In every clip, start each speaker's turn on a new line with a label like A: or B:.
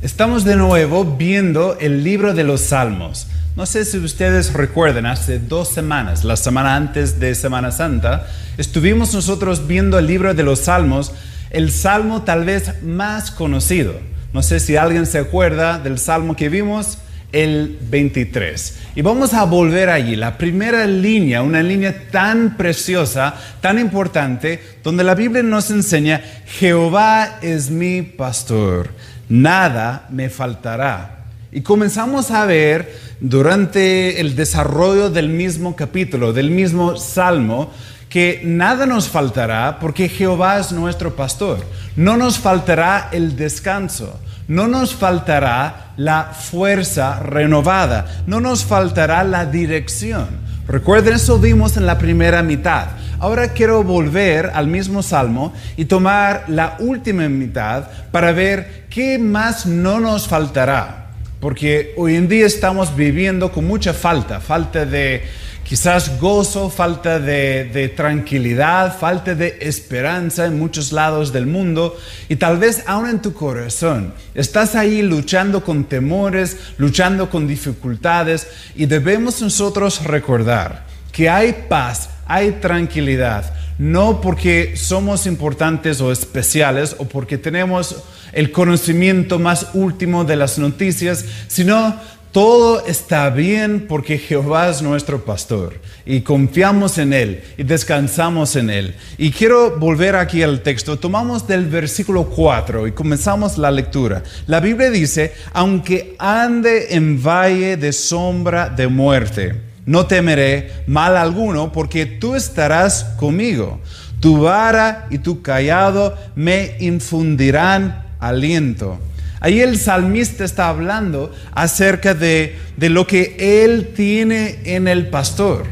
A: Estamos de nuevo viendo el libro de los Salmos. No sé si ustedes recuerdan, hace dos semanas, la semana antes de Semana Santa, estuvimos nosotros viendo el libro de los Salmos, el salmo tal vez más conocido. No sé si alguien se acuerda del salmo que vimos, el 23. Y vamos a volver allí, la primera línea, una línea tan preciosa, tan importante, donde la Biblia nos enseña, Jehová es mi pastor, nada me faltará. Y comenzamos a ver durante el desarrollo del mismo capítulo, del mismo salmo, que nada nos faltará porque Jehová es nuestro pastor. No nos faltará el descanso, no nos faltará la fuerza renovada, no nos faltará la dirección. Recuerden, eso vimos en la primera mitad. Ahora quiero volver al mismo salmo y tomar la última mitad para ver qué más no nos faltará. Porque hoy en día estamos viviendo con mucha falta, falta de quizás gozo, falta de, tranquilidad, falta de esperanza en muchos lados del mundo y tal vez aún en tu corazón. Estás ahí luchando con temores, luchando con dificultades y debemos nosotros recordar que hay paz, hay tranquilidad, no porque somos importantes o especiales o porque tenemos el conocimiento más último de las noticias, sino todo está bien porque Jehová es nuestro pastor y confiamos en Él y descansamos en Él. Y quiero volver aquí al texto. Tomamos del versículo 4 y comenzamos la lectura. La Biblia dice, aunque ande en valle de sombra de muerte, no temeré mal alguno porque tú estarás conmigo. Tu vara y tu callado me infundirán aliento. Ahí el salmista está hablando acerca de, lo que él tiene en el pastor.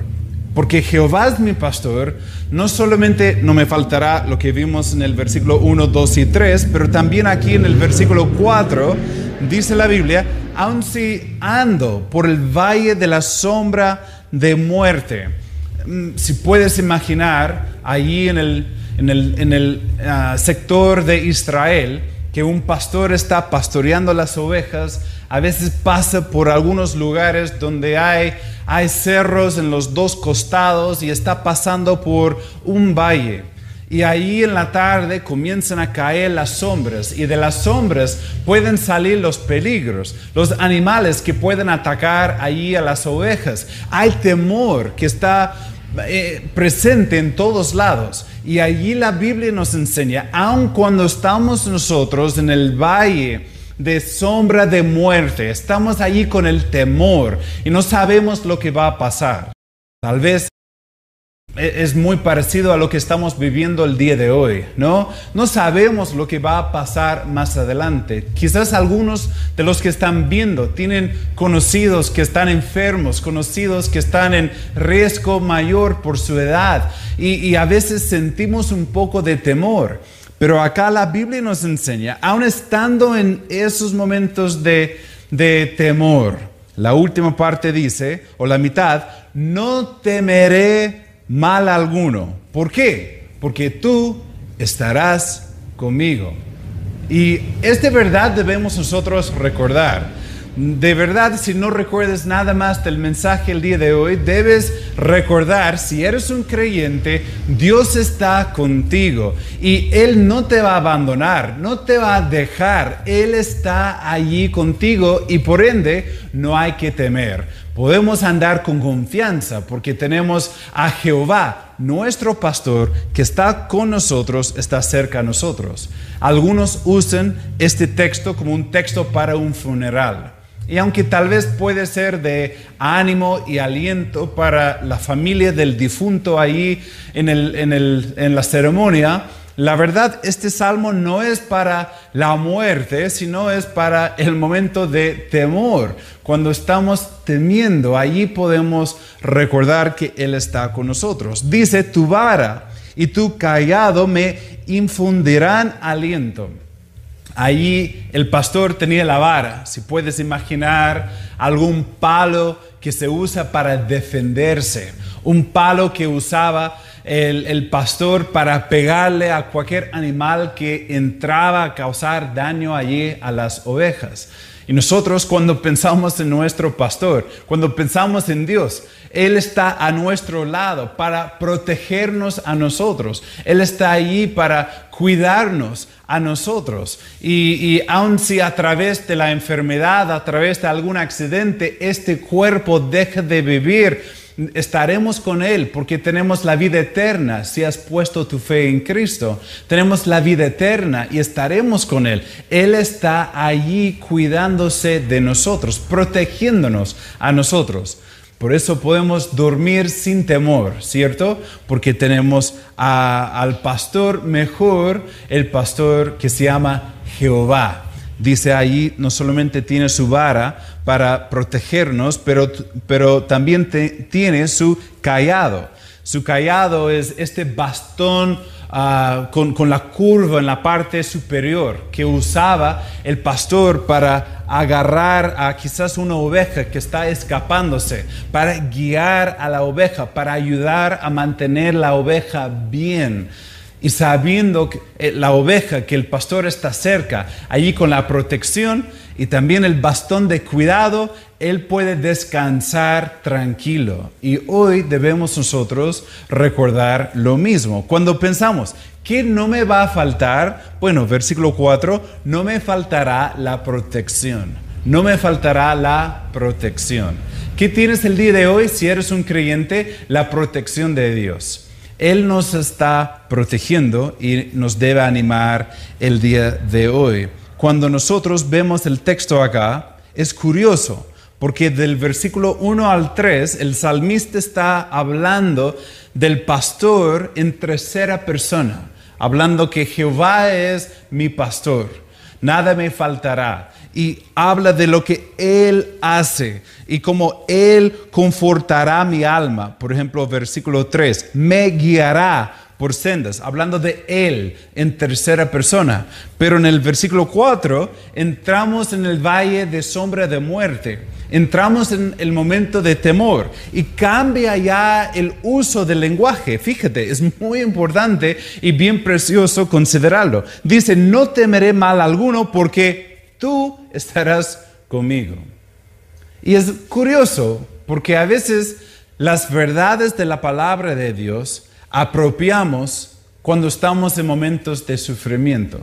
A: Porque Jehová es mi pastor, no solamente no me faltará lo que vimos en el versículo 1, 2 y 3, pero también aquí en el versículo 4 dice la Biblia, aun si ando por el valle de la sombra de muerte. Mm, si puedes imaginar, allí en el, en el, ah, sector de Israel, que un pastor está pastoreando las ovejas, a veces pasa por algunos lugares donde hay, hay cerros en los dos costados y está pasando por un valle. Y ahí en la tarde comienzan a caer las sombras y de las sombras pueden salir los peligros, los animales que pueden atacar ahí a las ovejas. Hay temor que está eh, presente en todos lados. Y allí la Biblia nos enseña, aun cuando estamos nosotros en el valle de sombra de muerte, estamos allí con el temor y no sabemos lo que va a pasar. Tal vez es muy parecido a lo que estamos viviendo el día de hoy, ¿no? No sabemos lo que va a pasar más adelante. Quizás algunos de los que están viendo tienen conocidos que están enfermos, conocidos que están en riesgo mayor por su edad y, a veces sentimos un poco de temor. Pero acá la Biblia nos enseña, aun estando en esos momentos de, de temor, la última parte dice, o la mitad, no temeré mal alguno. ¿Por qué? Porque tú estarás conmigo. Y esta verdad debemos nosotros recordar. De verdad, si no recuerdas nada más del mensaje el día de hoy, debes recordar, si eres un creyente, Dios está contigo y Él no te va a abandonar, no te va a dejar, Él está allí contigo y por ende no hay que temer. Podemos andar con confianza porque tenemos a Jehová, nuestro pastor, que está con nosotros, está cerca de nosotros. Algunos usan este texto como un texto para un funeral. Y aunque tal vez puede ser de ánimo y aliento para la familia del difunto ahí en, en la ceremonia, la verdad, este salmo no es para la muerte, sino es para el momento de temor. Cuando estamos temiendo, allí podemos recordar que Él está con nosotros. Dice, tu vara y tu callado me infundirán aliento. Allí el pastor tenía la vara, si puedes imaginar algún palo que se usa para defenderse, un palo que usaba el, pastor para pegarle a cualquier animal que entraba a causar daño allí a las ovejas. Y nosotros cuando pensamos en nuestro pastor, cuando pensamos en Dios, Él está a nuestro lado para protegernos a nosotros. Él está allí para cuidarnos a nosotros. Y, y aun si a través de la enfermedad, a través de algún accidente, este cuerpo deja de vivir, estaremos con Él porque tenemos la vida eterna si has puesto tu fe en Cristo. Tenemos la vida eterna y estaremos con Él. Él está allí cuidándose de nosotros, protegiéndonos a nosotros. Por eso podemos dormir sin temor, ¿cierto? Porque tenemos al pastor mejor, el pastor que se llama Jehová. Dice ahí, no solamente tiene su vara para protegernos, pero, pero también tiene su callado. Su callado es este bastón ah, con, con, la curva en la parte superior que usaba el pastor para agarrar a quizás una oveja que está escapándose, para guiar a la oveja, para ayudar a mantener la oveja bien y sabiendo que eh, la oveja, que el pastor está cerca, allí con la protección y también el bastón de cuidado, él puede descansar tranquilo. Y hoy debemos nosotros recordar lo mismo. Cuando pensamos, ¿qué no me va a faltar? Bueno, versículo 4, no me faltará la protección. No me faltará la protección. ¿Qué tienes el día de hoy si eres un creyente? La protección de Dios. Él nos está protegiendo y nos debe animar el día de hoy. Cuando nosotros vemos el texto acá, es curioso, porque del versículo 1 al 3, el salmista está hablando del pastor en tercera persona, hablando que Jehová es mi pastor, nada me faltará y habla de lo que Él hace y cómo Él confortará mi alma. Por ejemplo, versículo 3, me guiará por sendas, hablando de Él en tercera persona. Pero en el versículo 4 entramos en el valle de sombra de muerte, entramos en el momento de temor y cambia ya el uso del lenguaje. Fíjate, es muy importante y bien precioso considerarlo. Dice, no temeré mal alguno porque tú estarás conmigo. Y es curioso porque a veces las verdades de la palabra de Dios apropiamos cuando estamos en momentos de sufrimiento.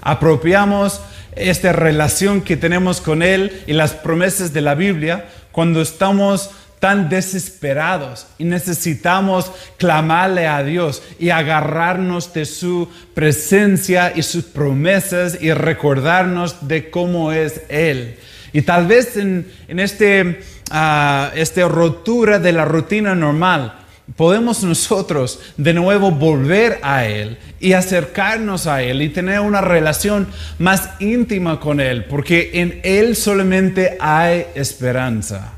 A: Apropiamos esta relación que tenemos con Él y las promesas de la Biblia cuando estamos tan desesperados y necesitamos clamarle a Dios y agarrarnos de su presencia y sus promesas y recordarnos de cómo es Él. Y tal vez en, este, uh, esta rotura de la rutina normal, podemos nosotros de nuevo volver a Él y acercarnos a Él y tener una relación más íntima con Él, porque en Él solamente hay esperanza.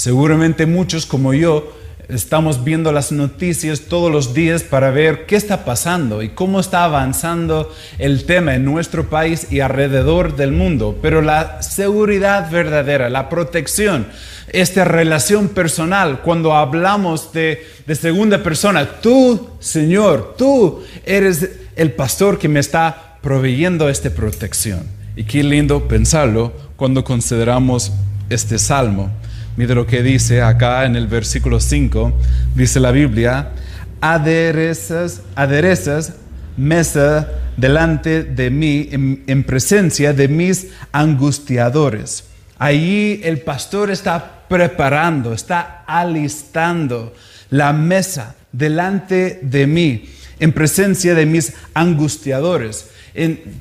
A: Seguramente muchos como yo estamos viendo las noticias todos los días para ver qué está pasando y cómo está avanzando el tema en nuestro país y alrededor del mundo. Pero la seguridad verdadera, la protección, esta relación personal, cuando hablamos de, segunda persona, tú, Señor, tú eres el pastor que me está proveyendo esta protección. Y qué lindo pensarlo cuando consideramos este salmo. Mire lo que dice acá en el versículo 5, dice la Biblia, aderezas, aderezas mesa delante de mí en, presencia de mis angustiadores. Allí el pastor está preparando, está alistando la mesa delante de mí en presencia de mis angustiadores.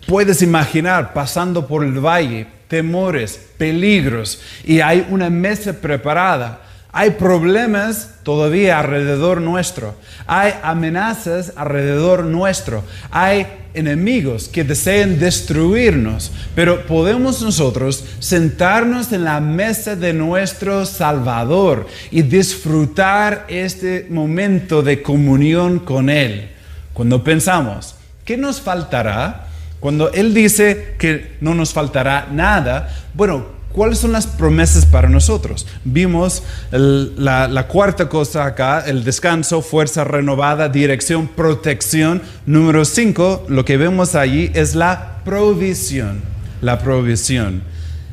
A: puedes imaginar pasando por el valle temores, peligros y hay una mesa preparada. Hay problemas todavía alrededor nuestro. Hay amenazas alrededor nuestro. Hay enemigos que desean destruirnos. Pero podemos nosotros sentarnos en la mesa de nuestro Salvador y disfrutar este momento de comunión con Él. Cuando pensamos, ¿qué nos faltará? Cuando Él dice que no nos faltará nada, bueno, ¿Cuáles son las promesas para nosotros? Vimos la, cuarta cosa acá, el descanso, fuerza renovada, dirección, protección. Número cinco, lo que vemos allí es la provisión. La provisión.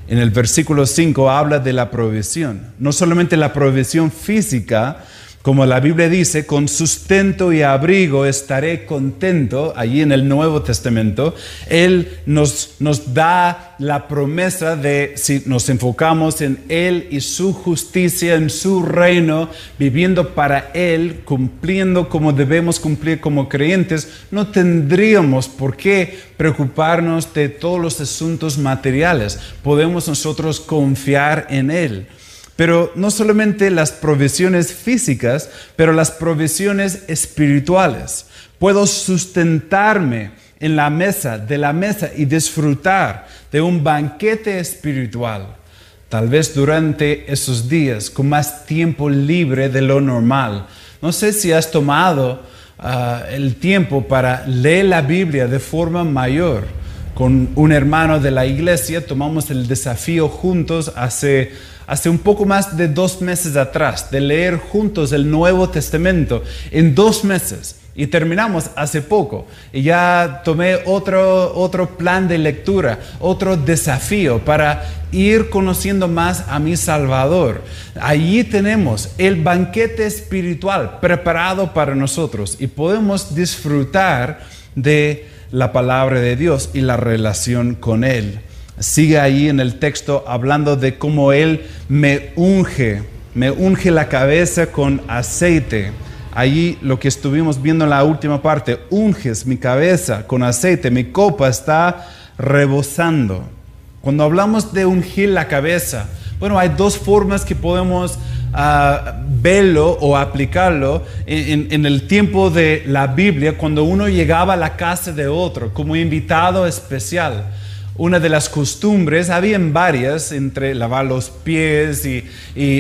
A: En el versículo 5 habla de la provisión. No solamente la provisión física, como la Biblia dice, con sustento y abrigo estaré contento, allí en el Nuevo Testamento, Él nos, nos da la promesa de, si nos enfocamos en Él y su justicia, en su reino, viviendo para Él, cumpliendo como debemos cumplir como creyentes, no tendríamos por qué preocuparnos de todos los asuntos materiales. Podemos nosotros confiar en Él. Pero no solamente las provisiones físicas, pero las provisiones espirituales. Puedo sustentarme en la mesa, de la mesa y disfrutar de un banquete espiritual. Tal vez durante esos días con más tiempo libre de lo normal. No sé si has tomado ah, el tiempo para leer la Biblia de forma mayor. Con un hermano de la iglesia tomamos el desafío juntos hace hace un poco más de dos meses atrás, de leer juntos el Nuevo Testamento en dos meses. Y terminamos hace poco. Y ya tomé otro, otro plan de lectura, otro desafío para ir conociendo más a mi Salvador. Allí tenemos el banquete espiritual preparado para nosotros y podemos disfrutar de la palabra de Dios y la relación con Él sigue ahí en el texto hablando de cómo Él me unge, me unge la cabeza con aceite. Allí lo que estuvimos viendo en la última parte, unges mi cabeza con aceite, mi copa está rebosando. Cuando hablamos de ungir la cabeza, bueno, hay dos formas que podemos ah, verlo o aplicarlo en, el tiempo de la Biblia, cuando uno llegaba a la casa de otro como invitado especial una de las costumbres, habían varias, entre lavar los pies y,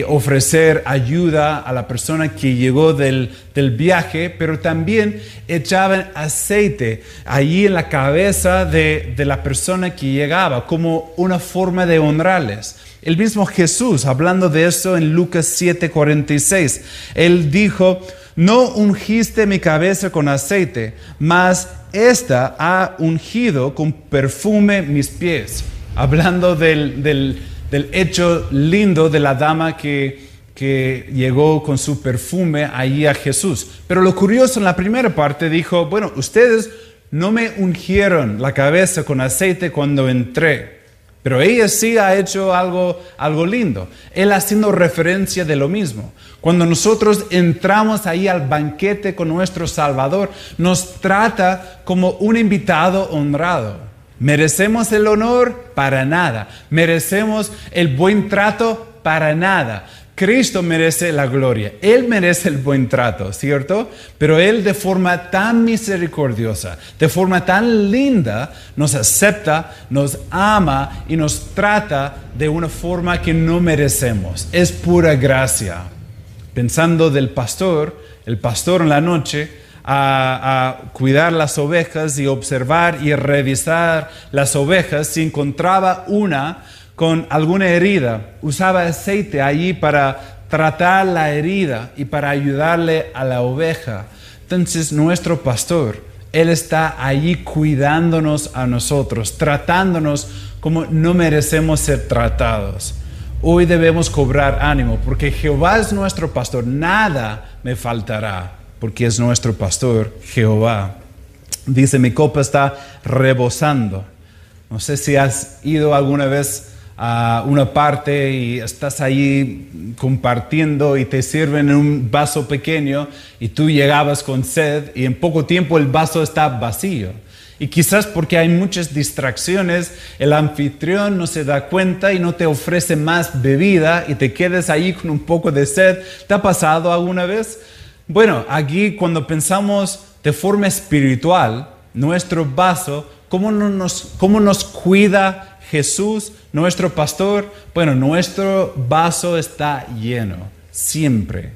A: ofrecer ayuda a la persona que llegó del, viaje, pero también echaban aceite allí en la cabeza de, de la persona que llegaba como una forma de honrarles. El mismo Jesús, hablando de eso en Lucas 7:46, él dijo, no ungiste mi cabeza con aceite, mas esta ha ungido con perfume mis pies. Hablando del, hecho lindo de la dama que, que llegó con su perfume ahí a Jesús. Pero lo curioso en la primera parte dijo, bueno, ustedes no me ungieron la cabeza con aceite cuando entré. Pero ella sí ha hecho algo, algo lindo. Él haciendo referencia de lo mismo. Cuando nosotros entramos ahí al banquete con nuestro Salvador, nos trata como un invitado honrado. ¿Merecemos el honor? Para nada. ¿Merecemos el buen trato? Para nada. Cristo merece la gloria, Él merece el buen trato, ¿cierto? Pero Él de forma tan misericordiosa, de forma tan linda, nos acepta, nos ama y nos trata de una forma que no merecemos. Es pura gracia. Pensando del pastor, el pastor en la noche, a, cuidar las ovejas y observar y revisar las ovejas, si encontraba una con alguna herida, usaba aceite allí para tratar la herida y para ayudarle a la oveja. Entonces nuestro pastor, Él está allí cuidándonos a nosotros, tratándonos como no merecemos ser tratados. Hoy debemos cobrar ánimo porque Jehová es nuestro pastor, nada me faltará porque es nuestro pastor Jehová. Dice, mi copa está rebosando. No sé si has ido alguna vez a una parte y estás ahí compartiendo y te sirven en un vaso pequeño y tú llegabas con sed y en poco tiempo el vaso está vacío. Y quizás porque hay muchas distracciones, el anfitrión no se da cuenta y no te ofrece más bebida y te quedas ahí con un poco de sed. ¿Te ha pasado alguna vez? Bueno, aquí cuando pensamos de forma espiritual, nuestro vaso, ¿cómo nos, cómo nos cuida Jesús, nuestro pastor? Bueno, nuestro vaso está lleno, siempre.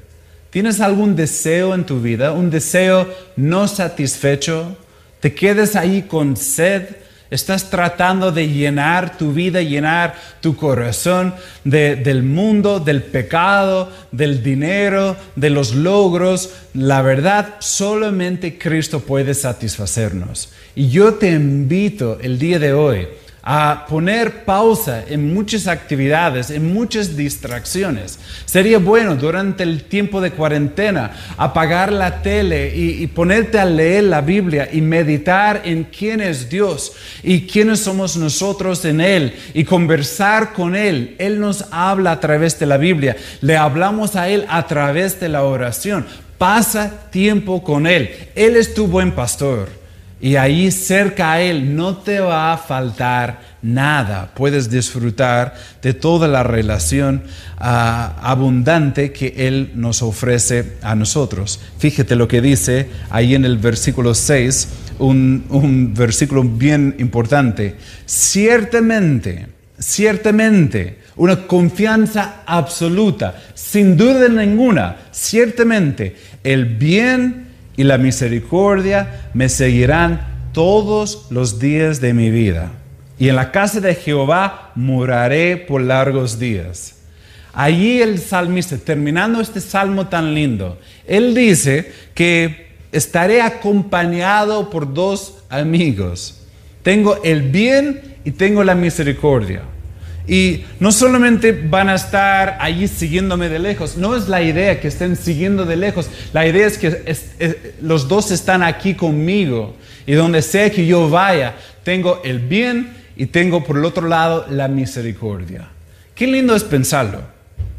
A: ¿Tienes algún deseo en tu vida? ¿Un deseo no satisfecho? ¿Te quedas ahí con sed Estás tratando de llenar tu vida, llenar tu corazón del mundo, del pecado, del dinero, de los logros. La verdad, solamente Cristo puede satisfacernos. Y yo te invito el día de hoy a poner pausa en muchas actividades, en muchas distracciones. Sería bueno durante el tiempo de cuarentena apagar la tele y, ponerte a leer la Biblia y meditar en quién es Dios y quiénes somos nosotros en Él y conversar con Él. Él nos habla a través de la Biblia, le hablamos a Él a través de la oración. Pasa tiempo con Él. Él es tu buen pastor. Y ahí cerca a Él no te va a faltar nada. Puedes disfrutar de toda la relación ah, abundante que Él nos ofrece a nosotros. Fíjate lo que dice ahí en el versículo 6, un, un versículo bien importante. Ciertamente, ciertamente, una confianza absoluta, sin duda ninguna, ciertamente, el bien y la misericordia me seguirán todos los días de mi vida. Y en la casa de Jehová moraré por largos días. Allí el salmista, terminando este salmo tan lindo, él dice que estaré acompañado por dos amigos. Tengo el bien y tengo la misericordia. Y no solamente van a estar allí siguiéndome de lejos, no es la idea que estén siguiendo de lejos, la idea es que los dos están aquí conmigo y donde sea que yo vaya, tengo el bien y tengo por el otro lado la misericordia. Qué lindo es pensarlo.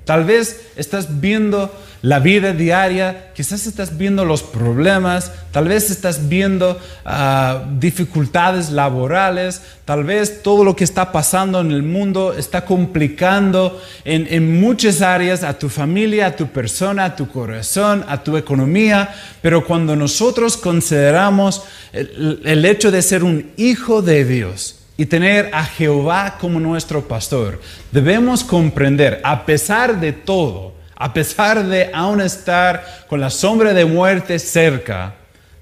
A: Tal vez estás viendo la vida diaria, quizás estás viendo los problemas, tal vez estás viendo ah, dificultades laborales, tal vez todo lo que está pasando en el mundo está complicando en, en, muchas áreas a tu familia, a tu persona, a tu corazón, a tu economía, pero cuando nosotros consideramos el, el hecho de ser un hijo de Dios, y tener a Jehová como nuestro pastor, debemos comprender, a pesar de todo, a pesar de aún estar con la sombra de muerte cerca,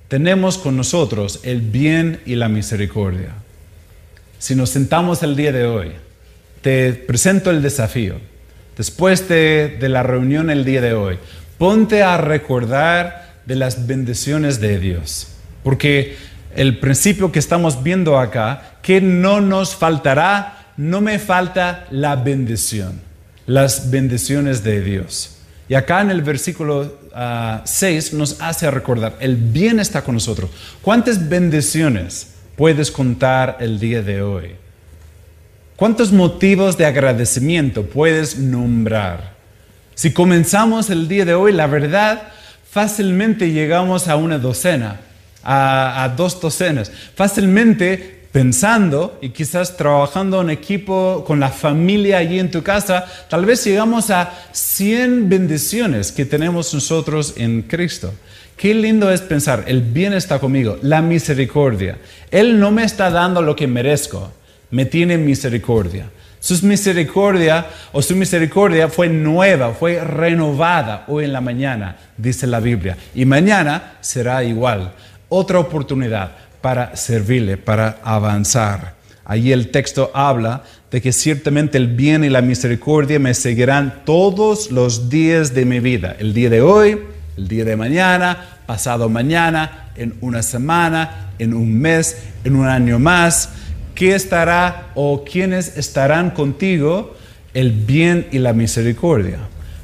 A: tenemos con nosotros el bien y la misericordia. Si nos sentamos el día de hoy, te presento el desafío. Después de, la reunión el día de hoy, ponte a recordar de las bendiciones de Dios. Porque el principio que estamos viendo acá, que no nos faltará, no me falta la bendición las bendiciones de Dios. Y acá en el versículo 6 ah, nos hace recordar, el bien está con nosotros. ¿Cuántas bendiciones puedes contar el día de hoy? ¿Cuántos motivos de agradecimiento puedes nombrar? Si comenzamos el día de hoy, la verdad, fácilmente llegamos a una docena, a, a dos docenas. Fácilmente pensando y quizás trabajando en equipo con la familia allí en tu casa, tal vez llegamos a 100 bendiciones que tenemos nosotros en Cristo. Qué lindo es pensar, el bien está conmigo, la misericordia. Él no me está dando lo que merezco, me tiene misericordia. Su misericordia o su misericordia fue nueva, fue renovada hoy en la mañana, dice la Biblia. Y mañana será igual. Otra oportunidad para servirle, para avanzar. Allí el texto habla de que ciertamente el bien y la misericordia me seguirán todos los días de mi vida. El día de hoy, el día de mañana, pasado mañana, en una semana, en un mes, en un año más. ¿Qué estará o quiénes estarán contigo? El bien y la misericordia.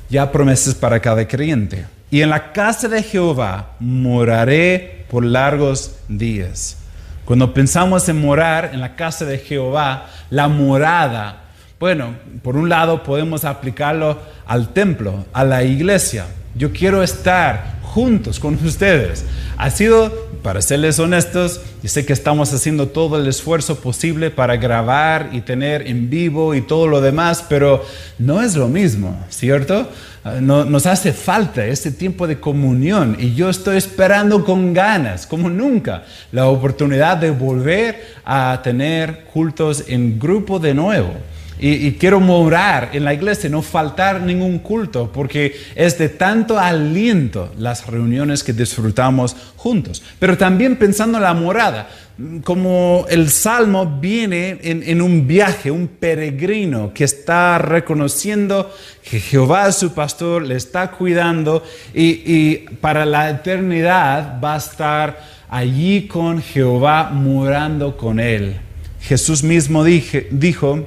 A: Ya promesas para cada creyente. Y en la casa de Jehová moraré por largos días. Cuando pensamos en morar en la casa de Jehová, la morada, bueno, por un lado podemos aplicarlo al templo, a la iglesia. Yo quiero estar juntos con ustedes. Ha sido, para serles honestos, y sé que estamos haciendo todo el esfuerzo posible para grabar y tener en vivo y todo lo demás, pero no es lo mismo, ¿cierto? Ah, nos hace falta este tiempo de comunión y yo estoy esperando con ganas, como nunca, la oportunidad de volver a tener cultos en grupo de nuevo. Y, quiero morar en la iglesia, no faltar ningún culto, porque es de tanto aliento las reuniones que disfrutamos juntos. Pero también pensando en la morada, como el salmo viene en, un viaje, un peregrino que está reconociendo que Jehová es su pastor, le está cuidando y, para la eternidad va a estar allí con Jehová morando con él. Jesús mismo dijo,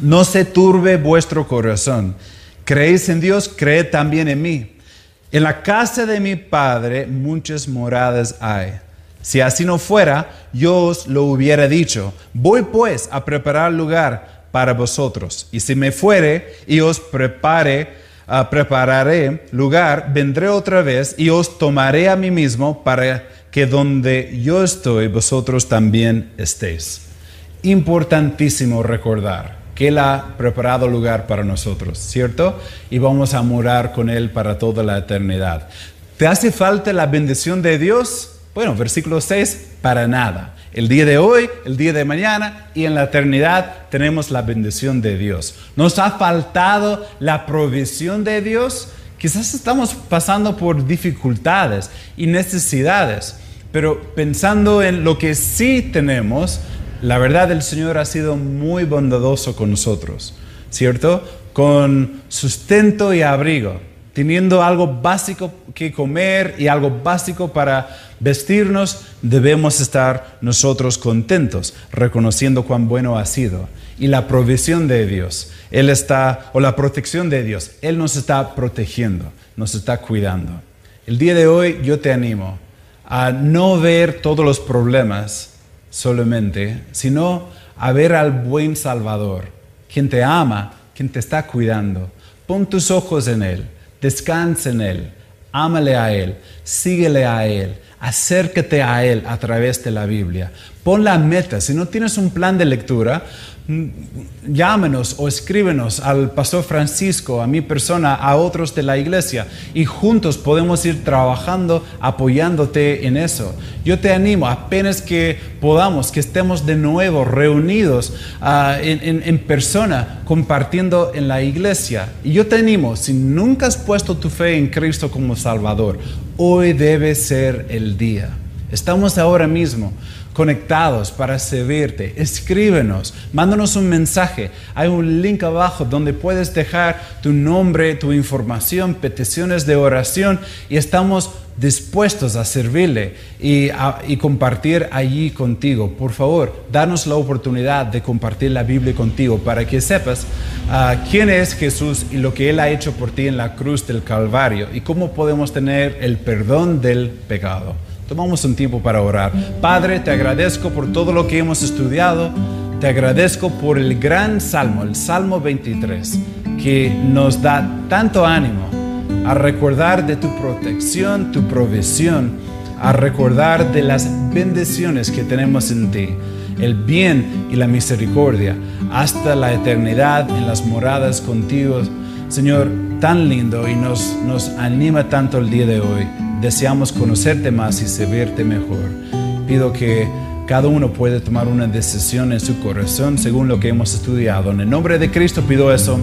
A: no se turbe vuestro corazón. Creéis en Dios, creed también en mí. En la casa de mi Padre muchas moradas hay. Si así no fuera, yo os lo hubiera dicho. Voy pues a preparar lugar para vosotros. Y si me fuere y os prepare, ah, prepararé lugar, vendré otra vez y os tomaré a mí mismo para que donde yo estoy, vosotros también estéis. Importantísimo recordar que Él ha preparado lugar para nosotros, ¿cierto? Y vamos a morar con Él para toda la eternidad. ¿Te hace falta la bendición de Dios? Bueno, versículo 6, para nada. El día de hoy, el día de mañana y en la eternidad tenemos la bendición de Dios. ¿Nos ha faltado la provisión de Dios? Quizás estamos pasando por dificultades y necesidades, pero pensando en lo que sí tenemos, la verdad el Señor ha sido muy bondadoso con nosotros, ¿cierto? Con sustento y abrigo, teniendo algo básico que comer y algo básico para vestirnos, debemos estar nosotros contentos, reconociendo cuán bueno ha sido. Y la provisión de Dios, Él está, o la protección de Dios, Él nos está protegiendo, nos está cuidando. El día de hoy yo te animo a no ver todos los problemas solamente, sino a ver al buen Salvador, quien te ama, quien te está cuidando. Pon tus ojos en Él, descansa en Él, ámale a Él, síguele a Él, acércate a Él a través de la Biblia. Pon la meta, si no tienes un plan de lectura, llámenos o escríbenos al pastor Francisco, a mi persona, a otros de la iglesia y juntos podemos ir trabajando, apoyándote en eso. Yo te animo, apenas que podamos, que estemos de nuevo reunidos ah, en, en persona, compartiendo en la iglesia. Y yo te animo, si nunca has puesto tu fe en Cristo como Salvador, hoy debe ser el día. Estamos ahora mismo conectados para servirte. Escríbenos, mándanos un mensaje. Hay un link abajo donde puedes dejar tu nombre, tu información, peticiones de oración y estamos dispuestos a servirle y, compartir allí contigo. Por favor, danos la oportunidad de compartir la Biblia contigo para que sepas ah, quién es Jesús y lo que Él ha hecho por ti en la cruz del Calvario y cómo podemos tener el perdón del pecado. Tomamos un tiempo para orar. Padre, te agradezco por todo lo que hemos estudiado. Te agradezco por el gran salmo, el Salmo 23, que nos da tanto ánimo a recordar de tu protección, tu provisión, a recordar de las bendiciones que tenemos en ti, el bien y la misericordia, hasta la eternidad en las moradas contigo. Señor, tan lindo y nos, nos anima tanto el día de hoy deseamos conocerte más y servirte mejor. Pido que cada uno puede tomar una decisión en su corazón según lo que hemos estudiado. En el nombre de Cristo pido eso.